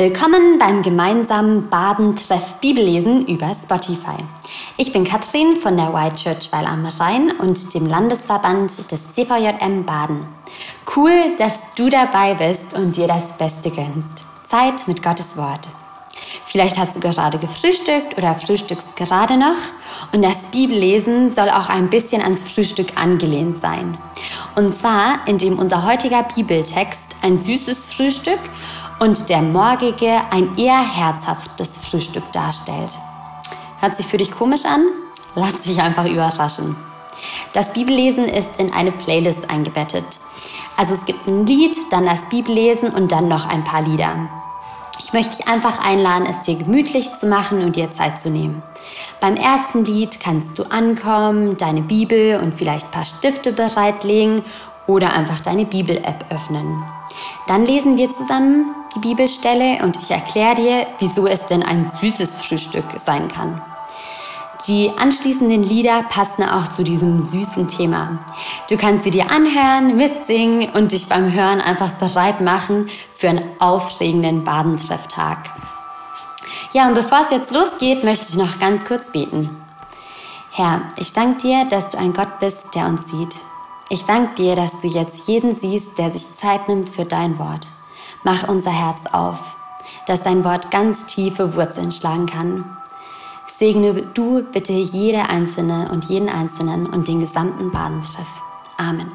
Willkommen beim gemeinsamen Badentreff Bibellesen über Spotify. Ich bin Katrin von der White Church Weil am Rhein und dem Landesverband des CVJM Baden. Cool, dass du dabei bist und dir das Beste gönnst. Zeit mit Gottes Wort. Vielleicht hast du gerade gefrühstückt oder frühstückst gerade noch und das Bibellesen soll auch ein bisschen ans Frühstück angelehnt sein. Und zwar, indem unser heutiger Bibeltext ein süßes Frühstück und der morgige ein eher herzhaftes Frühstück darstellt. Hört sich für dich komisch an? Lass dich einfach überraschen. Das Bibellesen ist in eine Playlist eingebettet. Also es gibt ein Lied, dann das Bibellesen und dann noch ein paar Lieder. Ich möchte dich einfach einladen, es dir gemütlich zu machen und dir Zeit zu nehmen. Beim ersten Lied kannst du ankommen, deine Bibel und vielleicht ein paar Stifte bereitlegen oder einfach deine Bibel-App öffnen. Dann lesen wir zusammen die Bibelstelle und ich erkläre dir, wieso es denn ein süßes Frühstück sein kann. Die anschließenden Lieder passen auch zu diesem süßen Thema. Du kannst sie dir anhören, mitsingen und dich beim Hören einfach bereit machen für einen aufregenden Badentrefftag. Ja, und bevor es jetzt losgeht, möchte ich noch ganz kurz beten. Herr, ich danke dir, dass du ein Gott bist, der uns sieht. Ich danke dir, dass du jetzt jeden siehst, der sich Zeit nimmt für dein Wort. Mach unser Herz auf, dass dein Wort ganz tiefe Wurzeln schlagen kann. Segne du bitte jede Einzelne und jeden Einzelnen und den gesamten Badentreff. Amen.